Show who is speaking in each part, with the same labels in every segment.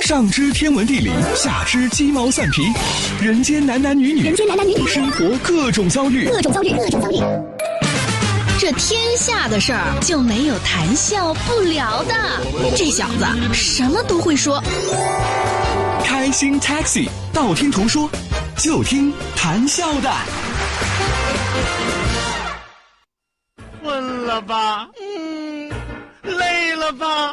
Speaker 1: 上知天文地理，下知鸡毛蒜皮，人间男男女女，
Speaker 2: 人间男男女女，
Speaker 1: 生活各种遭遇，
Speaker 2: 各种遭遇，各种遭遇。
Speaker 3: 这天下的事儿就没有谈笑不聊的。这小子什么都会说。
Speaker 1: 开心 Taxi，道听途说，就听谈笑的。
Speaker 4: 困了吧？嗯。累了吧？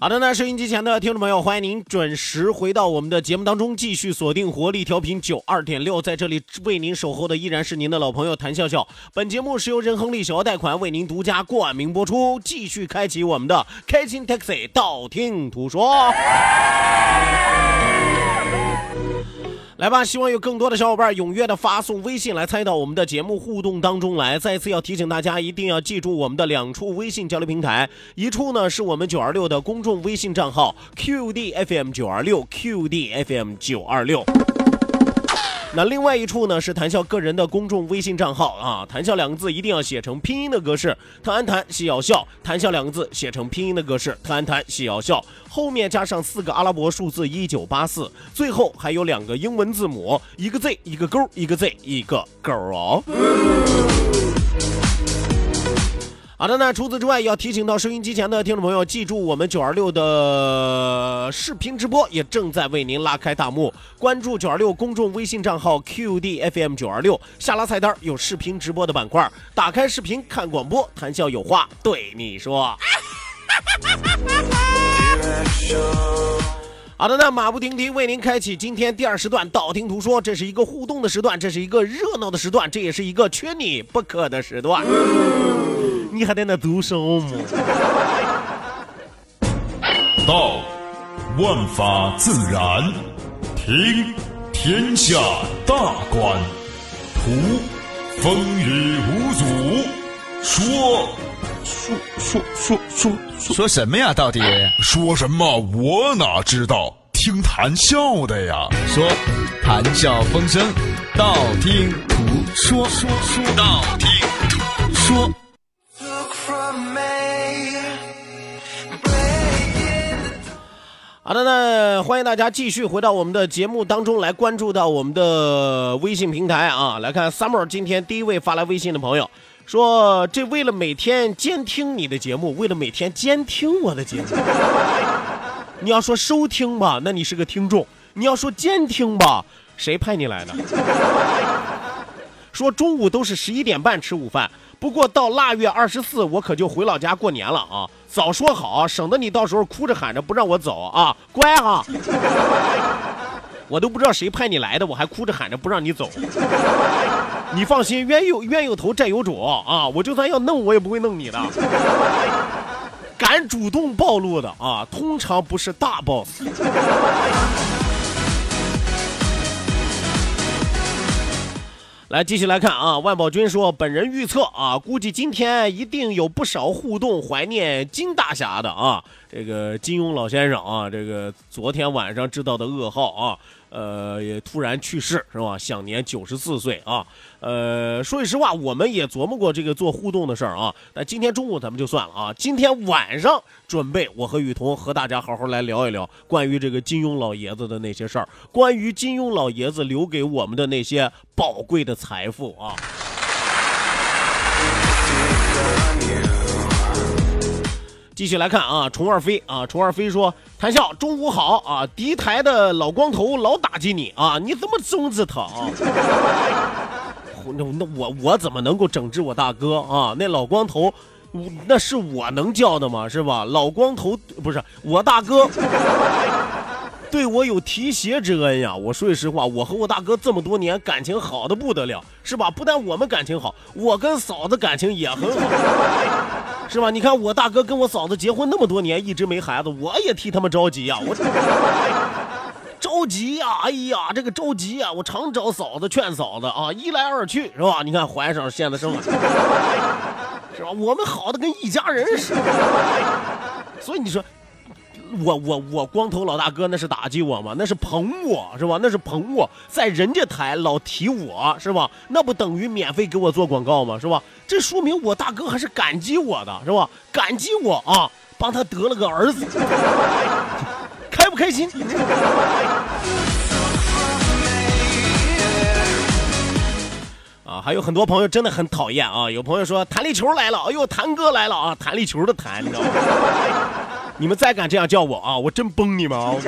Speaker 4: 好的，那收音机前的听众朋友，欢迎您准时回到我们的节目当中，继续锁定活力调频九二点六，在这里为您守候的依然是您的老朋友谭笑笑。本节目是由仁亨利小额贷款为您独家冠名播出，继续开启我们的开心 taxi，道听途说。来吧，希望有更多的小伙伴踊跃的发送微信来参与到我们的节目互动当中来。再次要提醒大家，一定要记住我们的两处微信交流平台，一处呢是我们九二六的公众微信账号 QDFM 九二六 QDFM 九二六。那另外一处呢是谈笑个人的公众微信账号啊，谈笑两个字一定要写成拼音的格式，谈安谈戏要笑，谈笑两个字写成拼音的格式，谈安谈戏要笑，后面加上四个阿拉伯数字一九八四，最后还有两个英文字母，一个 Z 一个勾，一个 Z 一个勾哦。好的，那除此之外，要提醒到收音机前的听众朋友，记住我们九二六的视频直播也正在为您拉开大幕。关注九二六公众微信账号 QDFM 九二六，下拉菜单有视频直播的板块，打开视频看广播，谈笑有话对你说。好的，那马不停蹄为您开启今天第二时段，道听途说，这是一个互动的时段，这是一个热闹的时段，这也是一个缺你不可的时段。你还在那读书吗？
Speaker 5: 道，万法自然；听，天下大观；图，风雨无阻；说，
Speaker 6: 说说说说
Speaker 7: 说什么呀？到底
Speaker 5: 说什么？我哪知道？听谈笑的呀。
Speaker 7: 说，谈笑风生，道听途说，说说道听途说。
Speaker 4: 好的，那欢迎大家继续回到我们的节目当中来，关注到我们的微信平台啊，来看 summer 今天第一位发来微信的朋友说，这为了每天监听你的节目，为了每天监听我的节目，你要说收听吧，那你是个听众；你要说监听吧，谁派你来的？说中午都是十一点半吃午饭。不过到腊月二十四，我可就回老家过年了啊！早说好，省得你到时候哭着喊着不让我走啊！乖哈！我都不知道谁派你来的，我还哭着喊着不让你走。你放心，冤有冤有头债有主啊！我就算要弄，我也不会弄你的。敢主动暴露的啊，通常不是大 boss。来，继续来看啊！万宝军说，本人预测啊，估计今天一定有不少互动怀念金大侠的啊。这个金庸老先生啊，这个昨天晚上知道的噩耗啊，呃，也突然去世是吧？享年九十四岁啊。呃，说句实话，我们也琢磨过这个做互动的事儿啊。但今天中午咱们就算了啊。今天晚上准备，我和雨桐和大家好好来聊一聊关于这个金庸老爷子的那些事儿，关于金庸老爷子留给我们的那些宝贵的财富啊。继续来看啊，虫儿飞啊，虫儿飞说：“谭笑，中午好啊！敌台的老光头老打击你啊，你怎么整治他啊？那那我我怎么能够整治我大哥啊？那老光头，那是我能叫的吗？是吧？老光头不是我大哥，对我有提携之恩呀。我说句实话，我和我大哥这么多年感情好的不得了，是吧？不但我们感情好，我跟嫂子感情也很好，是吧？你看我大哥跟我嫂子结婚那么多年，一直没孩子，我也替他们着急呀，我 着急呀！哎呀，这个着急呀！我常找嫂子劝嫂子啊，一来二去，是吧？你看怀上现在生了，是吧？我们好的跟一家人似的，所以你说。我我我光头老大哥那是打击我吗？那是捧我是吧？那是捧我在人家台老提我是吧？那不等于免费给我做广告吗？是吧？这说明我大哥还是感激我的是吧？感激我啊，帮他得了个儿子，开不开心？啊，还有很多朋友真的很讨厌啊！有朋友说弹力球来了，哎呦，弹哥来了啊！弹力球的弹，你知道吗？你们再敢这样叫我啊，我真崩你们啊！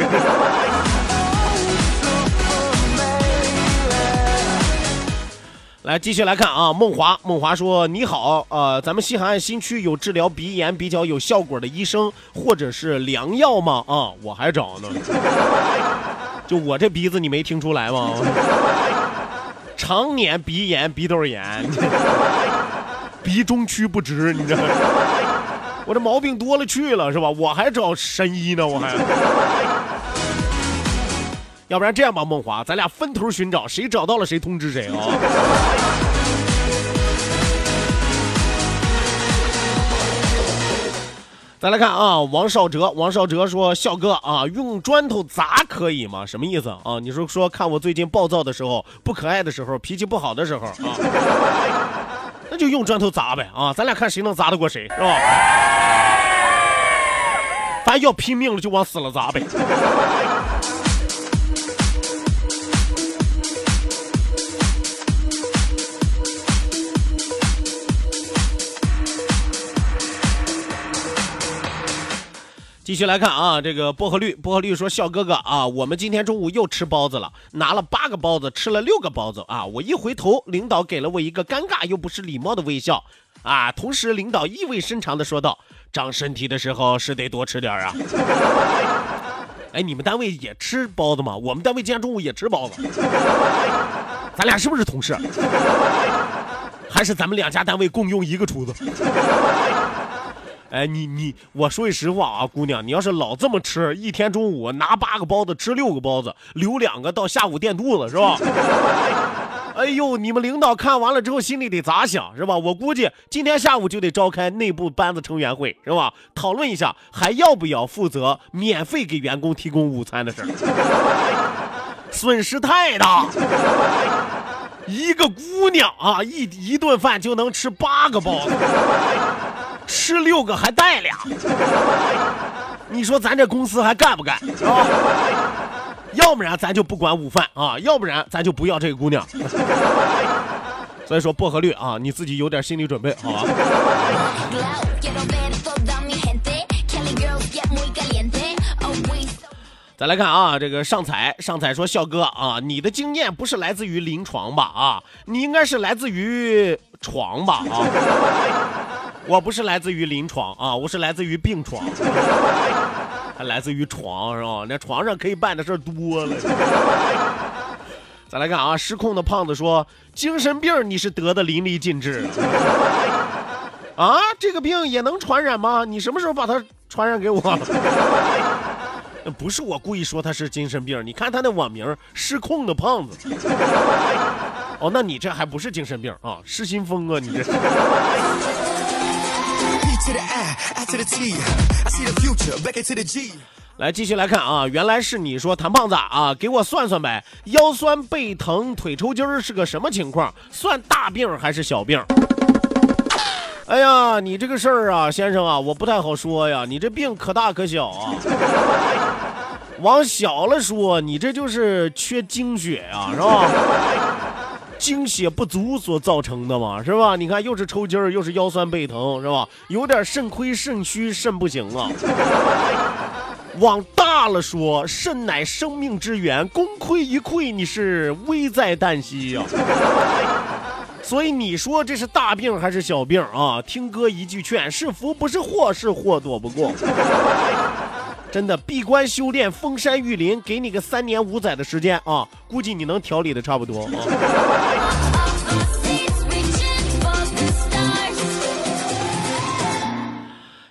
Speaker 4: 来继续来看啊，梦华，梦华说你好，呃，咱们西海岸新区有治疗鼻炎比较有效果的医生或者是良药吗？啊，我还找呢，就我这鼻子你没听出来吗？常年鼻炎、鼻窦炎，鼻中区不直，你知道。我这毛病多了去了，是吧？我还找神医呢，我还。要不然这样吧，梦华，咱俩分头寻找，谁找到了谁通知谁啊。再来看啊，王少哲，王少哲说：“笑哥啊，用砖头砸可以吗？什么意思啊？你说说看我最近暴躁的时候，不可爱的时候，脾气不好的时候啊。”那就用砖头砸呗啊！咱俩看谁能砸得过谁，是吧？反正要拼命了，就往死了砸呗。继续来看啊，这个薄荷绿，薄荷绿说：“笑哥哥啊，我们今天中午又吃包子了，拿了八个包子，吃了六个包子啊！我一回头，领导给了我一个尴尬又不失礼貌的微笑啊，同时领导意味深长的说道：长身体的时候是得多吃点啊。哎，你们单位也吃包子吗？我们单位今天中午也吃包子，咱俩是不是同事？还是咱们两家单位共用一个厨子？”哎，你你，我说句实话啊，姑娘，你要是老这么吃，一天中午拿八个包子吃六个包子，留两个到下午垫肚子是吧？哎呦，你们领导看完了之后心里得咋想是吧？我估计今天下午就得召开内部班子成员会是吧？讨论一下还要不要负责免费给员工提供午餐的事儿，损失太大。一个姑娘啊，一一顿饭就能吃八个包子。吃六个还带俩，你说咱这公司还干不干啊？要不然咱就不管午饭啊，要不然咱就不要这个姑娘。所以说薄荷绿啊，你自己有点心理准备，好吧？再来看啊，这个上彩上彩说笑哥啊，你的经验不是来自于临床吧？啊，你应该是来自于床吧？啊。我不是来自于临床啊，我是来自于病床，还来自于床是吧？那床上可以办的事多了。再来看啊，失控的胖子说：“精神病你是得的淋漓尽致啊！这个病也能传染吗？你什么时候把它传染给我？不是我故意说他是精神病，你看他那网名‘失控的胖子’。哦，那你这还不是精神病啊？失心疯啊，你这。”来继续来看啊，原来是你说谭胖子啊，给我算算呗，腰酸背疼腿抽筋儿是个什么情况？算大病还是小病？哎呀，你这个事儿啊，先生啊，我不太好说呀，你这病可大可小啊。往小了说，你这就是缺精血呀，是吧？精血不足所造成的嘛，是吧？你看，又是抽筋儿，又是腰酸背疼，是吧？有点肾亏、肾虚、肾不行啊。往大了说，肾乃生命之源，功亏一篑，你是危在旦夕呀。所以你说这是大病还是小病啊？听哥一句劝，是福不是祸，是祸躲不过。真的闭关修炼，封山育林，给你个三年五载的时间啊，估计你能调理的差不多啊。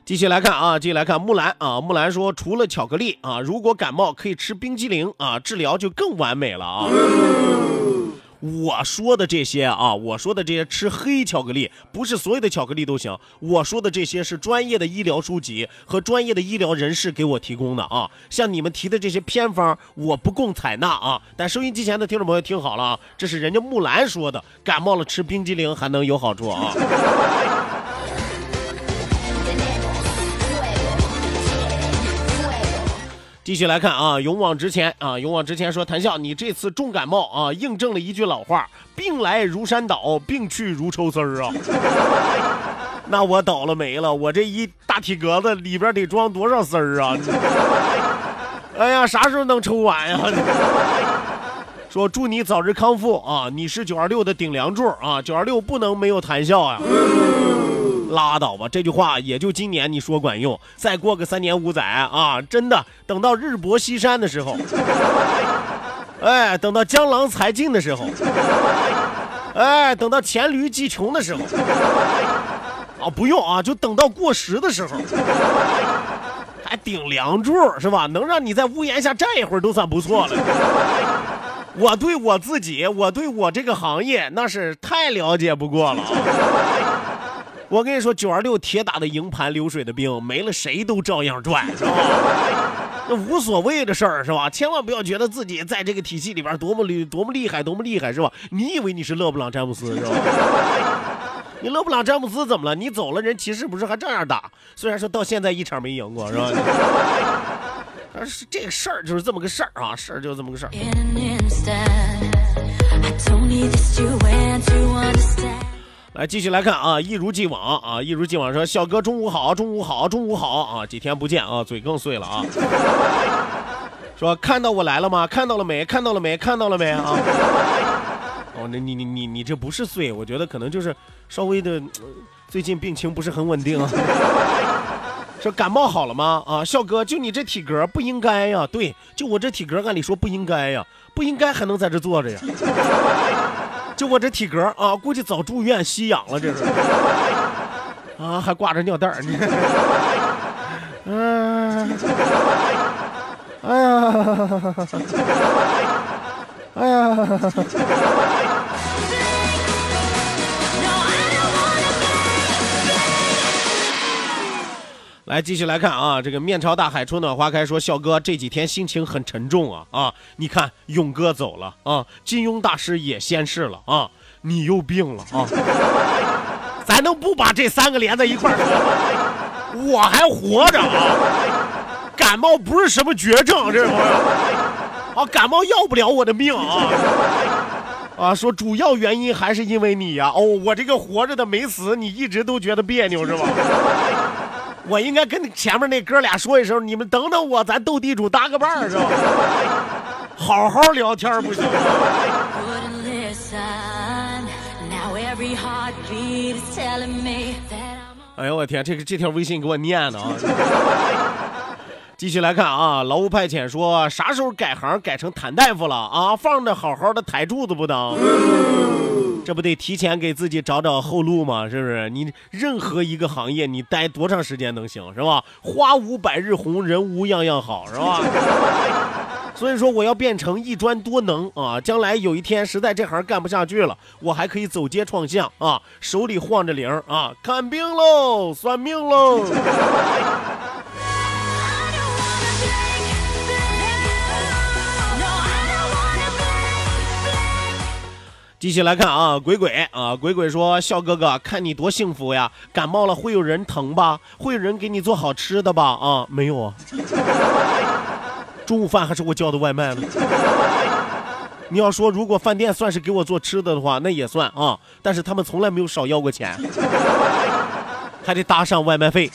Speaker 4: 继续来看啊，继续来看木兰啊。木兰说，除了巧克力啊，如果感冒可以吃冰激凌啊，治疗就更完美了啊。我说的这些啊，我说的这些吃黑巧克力，不是所有的巧克力都行。我说的这些是专业的医疗书籍和专业的医疗人士给我提供的啊。像你们提的这些偏方，我不供采纳啊。但收音机前的听众朋友听好了啊，这是人家木兰说的，感冒了吃冰激凌还能有好处啊。继续来看啊，勇往直前啊，勇往直前说，谭笑，你这次重感冒啊，印证了一句老话，病来如山倒，病去如抽丝儿啊。那我倒了霉了，我这一大体格子里边得装多少丝儿啊？哎呀，啥时候能抽完呀？说祝你早日康复啊！你是九二六的顶梁柱啊，九二六不能没有谈笑呀。拉倒吧，这句话也就今年你说管用，再过个三年五载啊，真的等到日薄西山的时候，哎，等到江郎才尽的时候，哎，等到黔驴技穷的时候，啊，不用啊，就等到过时的时候，还顶梁柱是吧？能让你在屋檐下站一会儿都算不错了。我对我自己，我对我这个行业那是太了解不过了。我跟你说，九二六铁打的营盘流水的兵，没了谁都照样转，是吧？那无所谓的事儿，是吧？千万不要觉得自己在这个体系里边多么厉多么厉害，多么厉害，是吧？你以为你是勒布朗詹姆斯，是吧？你勒布朗詹姆斯怎么了？你走了，人骑士不是还照样打？虽然说到现在一场没赢过，是吧？但是这个事儿就是这么个事儿啊，事儿就是这么个事儿。来继续来看啊，一如既往啊，一如既往说，小哥中午好，中午好，中午好啊，几天不见啊，嘴更碎了啊。说看到我来了吗？看到了没？看到了没？看到了没啊？哦，那你你你你这不是碎，我觉得可能就是稍微的，最近病情不是很稳定啊。说感冒好了吗？啊，笑哥，就你这体格不应该呀。对，就我这体格，按理说不应该呀，不应该还能在这坐着呀。就我这体格啊，估计早住院吸氧了，这是啊，还挂着尿袋儿。嗯，哎呀，哎呀。来继续来看啊，这个面朝大海，春暖花开。说笑哥这几天心情很沉重啊啊！你看勇哥走了啊，金庸大师也仙逝了啊，你又病了啊！咱能不把这三个连在一块儿？我还活着啊！感冒不是什么绝症，这朋友啊，感冒要不了我的命啊！啊，说主要原因还是因为你呀！哦，我这个活着的没死，你一直都觉得别扭是吧？我应该跟前面那哥俩说一声，你们等等我，咱斗地主搭个伴儿是吧？好好聊天不行吗？哎呦我天，这个这条微信给我念的啊！继续来看啊，劳务派遣说啥时候改行改成谭大夫了啊？放着好好的台柱子不当。这不得提前给自己找找后路吗？是不是？你任何一个行业，你待多长时间能行？是吧？花无百日红，人无样样好，是吧？所以说，我要变成一专多能啊！将来有一天实在这行干不下去了，我还可以走街串巷啊，手里晃着铃啊，看病喽，算命喽。继续来看啊，鬼鬼啊，鬼鬼说：“笑哥哥，看你多幸福呀！感冒了会有人疼吧？会有人给你做好吃的吧？啊，没有啊。中午饭还是我叫的外卖呢。你要说如果饭店算是给我做吃的的话，那也算啊。但是他们从来没有少要过钱，还得搭上外卖费。”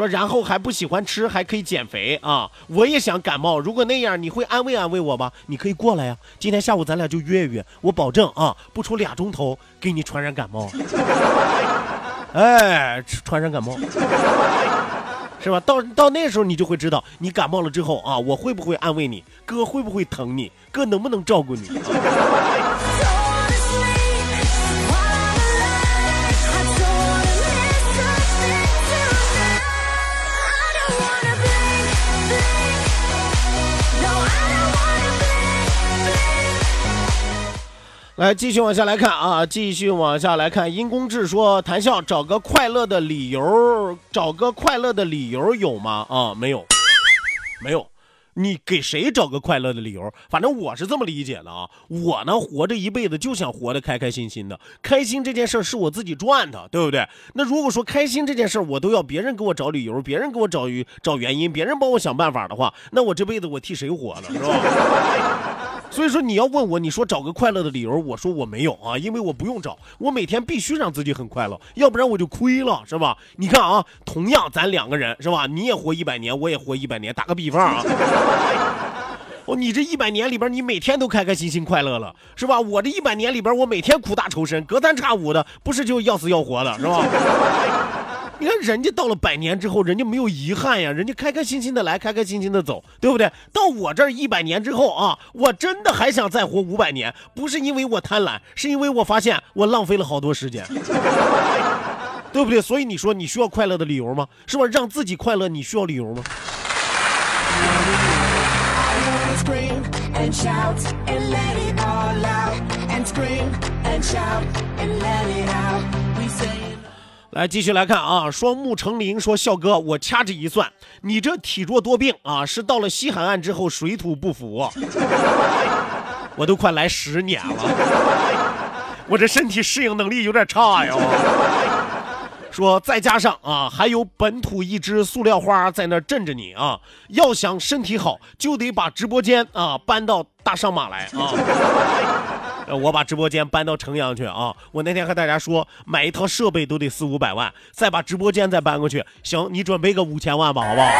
Speaker 4: 说然后还不喜欢吃，还可以减肥啊！我也想感冒，如果那样，你会安慰安慰我吧？你可以过来呀，今天下午咱俩就约一约，我保证啊，不出俩钟头 给你传染感冒。哎，传染感冒。是吧？到到那时候你就会知道，你感冒了之后啊，我会不会安慰你？哥会不会疼你？哥能不能照顾你？来，继续往下来看啊，继续往下来看。因公志说，谈笑找个快乐的理由，找个快乐的理由有吗？啊，没有，没有。你给谁找个快乐的理由？反正我是这么理解的啊。我呢，活着一辈子就想活得开开心心的。开心这件事是我自己赚的，对不对？那如果说开心这件事我都要别人给我找理由，别人给我找找原因，别人帮我想办法的话，那我这辈子我替谁活呢？是吧？所以说你要问我，你说找个快乐的理由，我说我没有啊，因为我不用找，我每天必须让自己很快乐，要不然我就亏了，是吧？你看啊，同样咱两个人是吧？你也活一百年，我也活一百年，打个比方啊，哦，你这一百年里边，你每天都开开心心快乐了，是吧？我这一百年里边，我每天苦大仇深，隔三差五的，不是就要死要活的，是吧？你看人家到了百年之后，人家没有遗憾呀，人家开开心心的来，开开心心的走，对不对？到我这儿一百年之后啊，我真的还想再活五百年，不是因为我贪婪，是因为我发现我浪费了好多时间，对不对？所以你说你需要快乐的理由吗？是吧？让自己快乐，你需要理由吗？来继续来看啊，双目成林说笑哥，我掐指一算，你这体弱多病啊，是到了西海岸之后水土不服，我都快来十年了，我这身体适应能力有点差呀。说再加上啊，还有本土一只塑料花在那镇着你啊，要想身体好，就得把直播间啊搬到大上马来啊。我把直播间搬到城阳去啊！我那天和大家说，买一套设备都得四五百万，再把直播间再搬过去。行，你准备个五千万吧，好不好？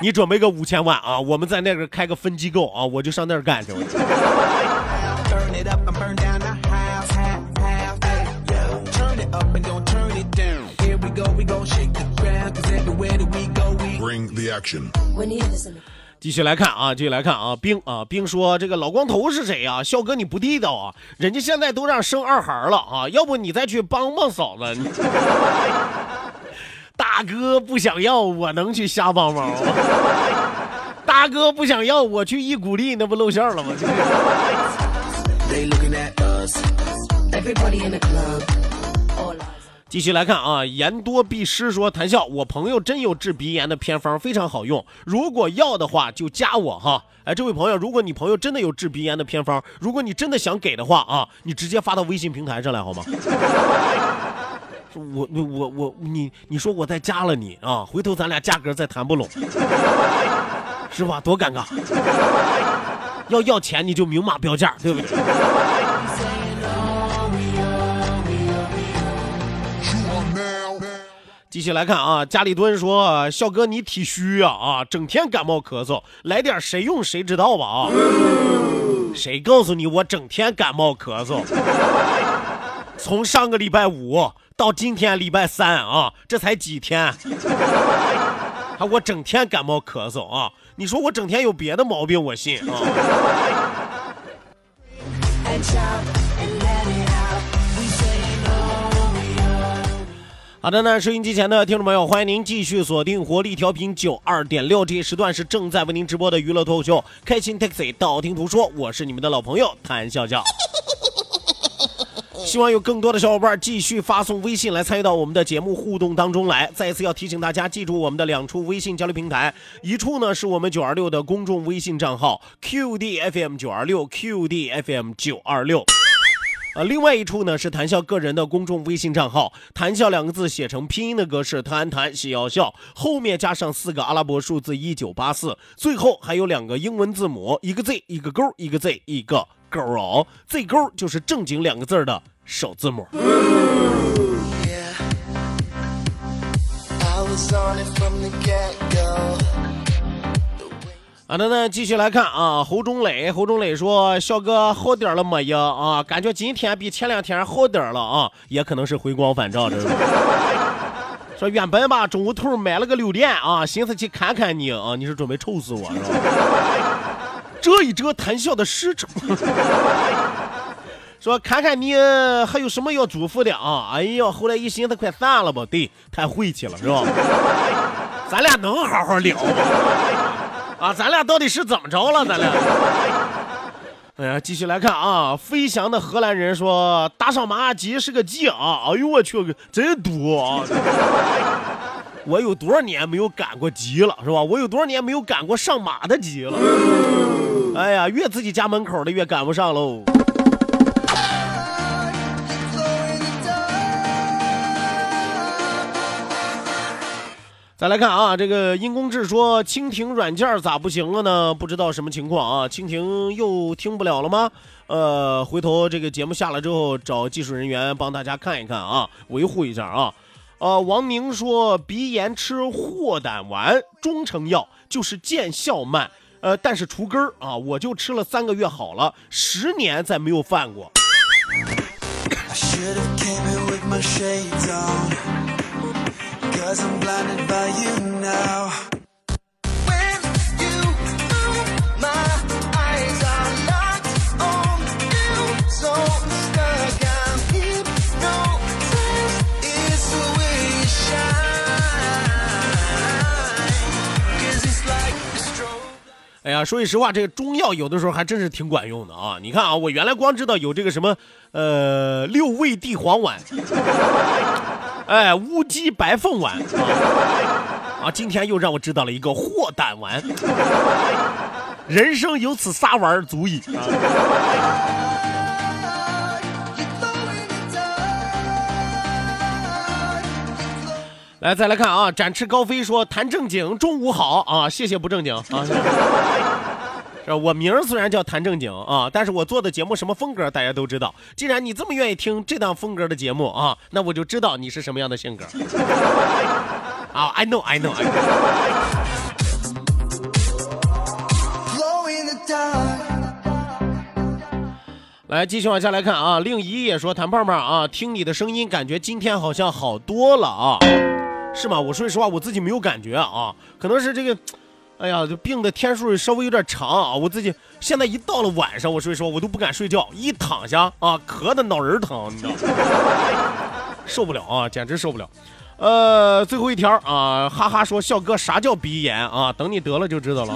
Speaker 4: 你准备个五千万啊！我们在那个开个分机构啊，我就上那儿干去。继续来看啊，继续来看啊，冰啊，冰说这个老光头是谁呀？笑哥你不地道啊！人家现在都让生二孩了啊，要不你再去帮帮嫂子？大哥不想要，我能去瞎帮忙吗？大哥不想要，我去一鼓励，那不露馅了吗？继续来看啊，言多必失。说谈笑，我朋友真有治鼻炎的偏方，非常好用。如果要的话，就加我哈。哎，这位朋友，如果你朋友真的有治鼻炎的偏方，如果你真的想给的话啊，你直接发到微信平台上来好吗？我我我你你说我再加了你啊，回头咱俩价格再谈不拢，是吧？多尴尬。要要钱你就明码标价，对不对？继续来看啊，家里蹲说：“笑哥，你体虚啊啊，整天感冒咳嗽，来点谁用谁知道吧啊？谁告诉你我整天感冒咳嗽？从上个礼拜五到今天礼拜三啊，这才几天，还，我整天感冒咳嗽啊？你说我整天有别的毛病，我信啊？”好的那，收音机前的听众朋友，欢迎您继续锁定活力调频九二点六，这一时段是正在为您直播的娱乐脱口秀《开心 Taxi》，道听途说，我是你们的老朋友谭笑笑。希望有更多的小伙伴继续发送微信来参与到我们的节目互动当中来。再一次要提醒大家，记住我们的两处微信交流平台，一处呢是我们九二六的公众微信账号 QDFM 九二六 QDFM 九二六。呃，另外一处呢是谈笑个人的公众微信账号，谈笑两个字写成拼音的格式，谈谈喜要笑，后面加上四个阿拉伯数字一九八四，最后还有两个英文字母，一个 Z 一个勾，一个 Z 一个勾哦，Z 勾就是正经两个字的首字母。好的呢，继续来看啊，侯忠磊，侯忠磊说：“笑哥好点了没呀？啊，感觉今天比前两天好点了啊，也可能是回光返照，这是。说原本吧，中午头买了个榴莲啊，寻思去看看你啊，你是准备臭死我是吧？遮一遮谈笑的实诚，说看看你还有什么要嘱咐的啊？哎呦，后来一寻思，快散了吧，对，太晦气了是吧？咱俩能好好聊吗？啊，咱俩到底是怎么着了？咱俩？哎呀，继续来看啊！飞翔的荷兰人说：“打上马吉是个鸡啊！”哎呦我去，真多啊！我有多少年没有赶过集了，是吧？我有多少年没有赶过上马的集了？哎呀，越自己家门口的越赶不上喽。再来看啊，这个因公志说蜻蜓软件咋不行了呢？不知道什么情况啊？蜻蜓又听不了了吗？呃，回头这个节目下了之后，找技术人员帮大家看一看啊，维护一下啊。呃，王宁说鼻炎吃霍胆丸，中成药就是见效慢，呃，但是除根儿啊，我就吃了三个月好了，十年再没有犯过。哎呀，说句实话，这个中药有的时候还真是挺管用的啊！你看啊，我原来光知道有这个什么，呃，六味地黄丸，哎，乌鸡白凤丸啊，啊，今天又让我知道了一个霍胆丸，人生有此仨丸足矣啊！来，再来看啊！展翅高飞说谈正经，中午好啊！谢谢不正经啊！我名虽然叫谈正经啊，但是我做的节目什么风格大家都知道。既然你这么愿意听这档风格的节目啊，那我就知道你是什么样的性格。啊，I know, I know, I know。来，继续往下来看啊！令姨也说谭胖胖啊，听你的声音，感觉今天好像好多了啊。是吗？我说句实话，我自己没有感觉啊，可能是这个，哎呀，这病的天数稍微有点长啊。我自己现在一到了晚上，我说实话，我都不敢睡觉，一躺下啊，咳的脑仁疼，你知道？受不了啊，简直受不了。呃，最后一条啊，哈哈说笑哥啥叫鼻炎啊？等你得了就知道了。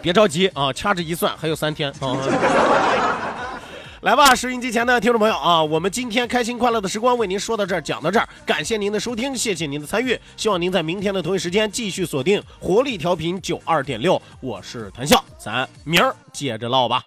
Speaker 4: 别着急啊，掐指一算还有三天啊。来吧，收音机前的听众朋友啊，我们今天开心快乐的时光为您说到这儿，讲到这儿，感谢您的收听，谢谢您的参与，希望您在明天的同一时间继续锁定活力调频九二点六，我是谭笑，咱明儿接着唠吧。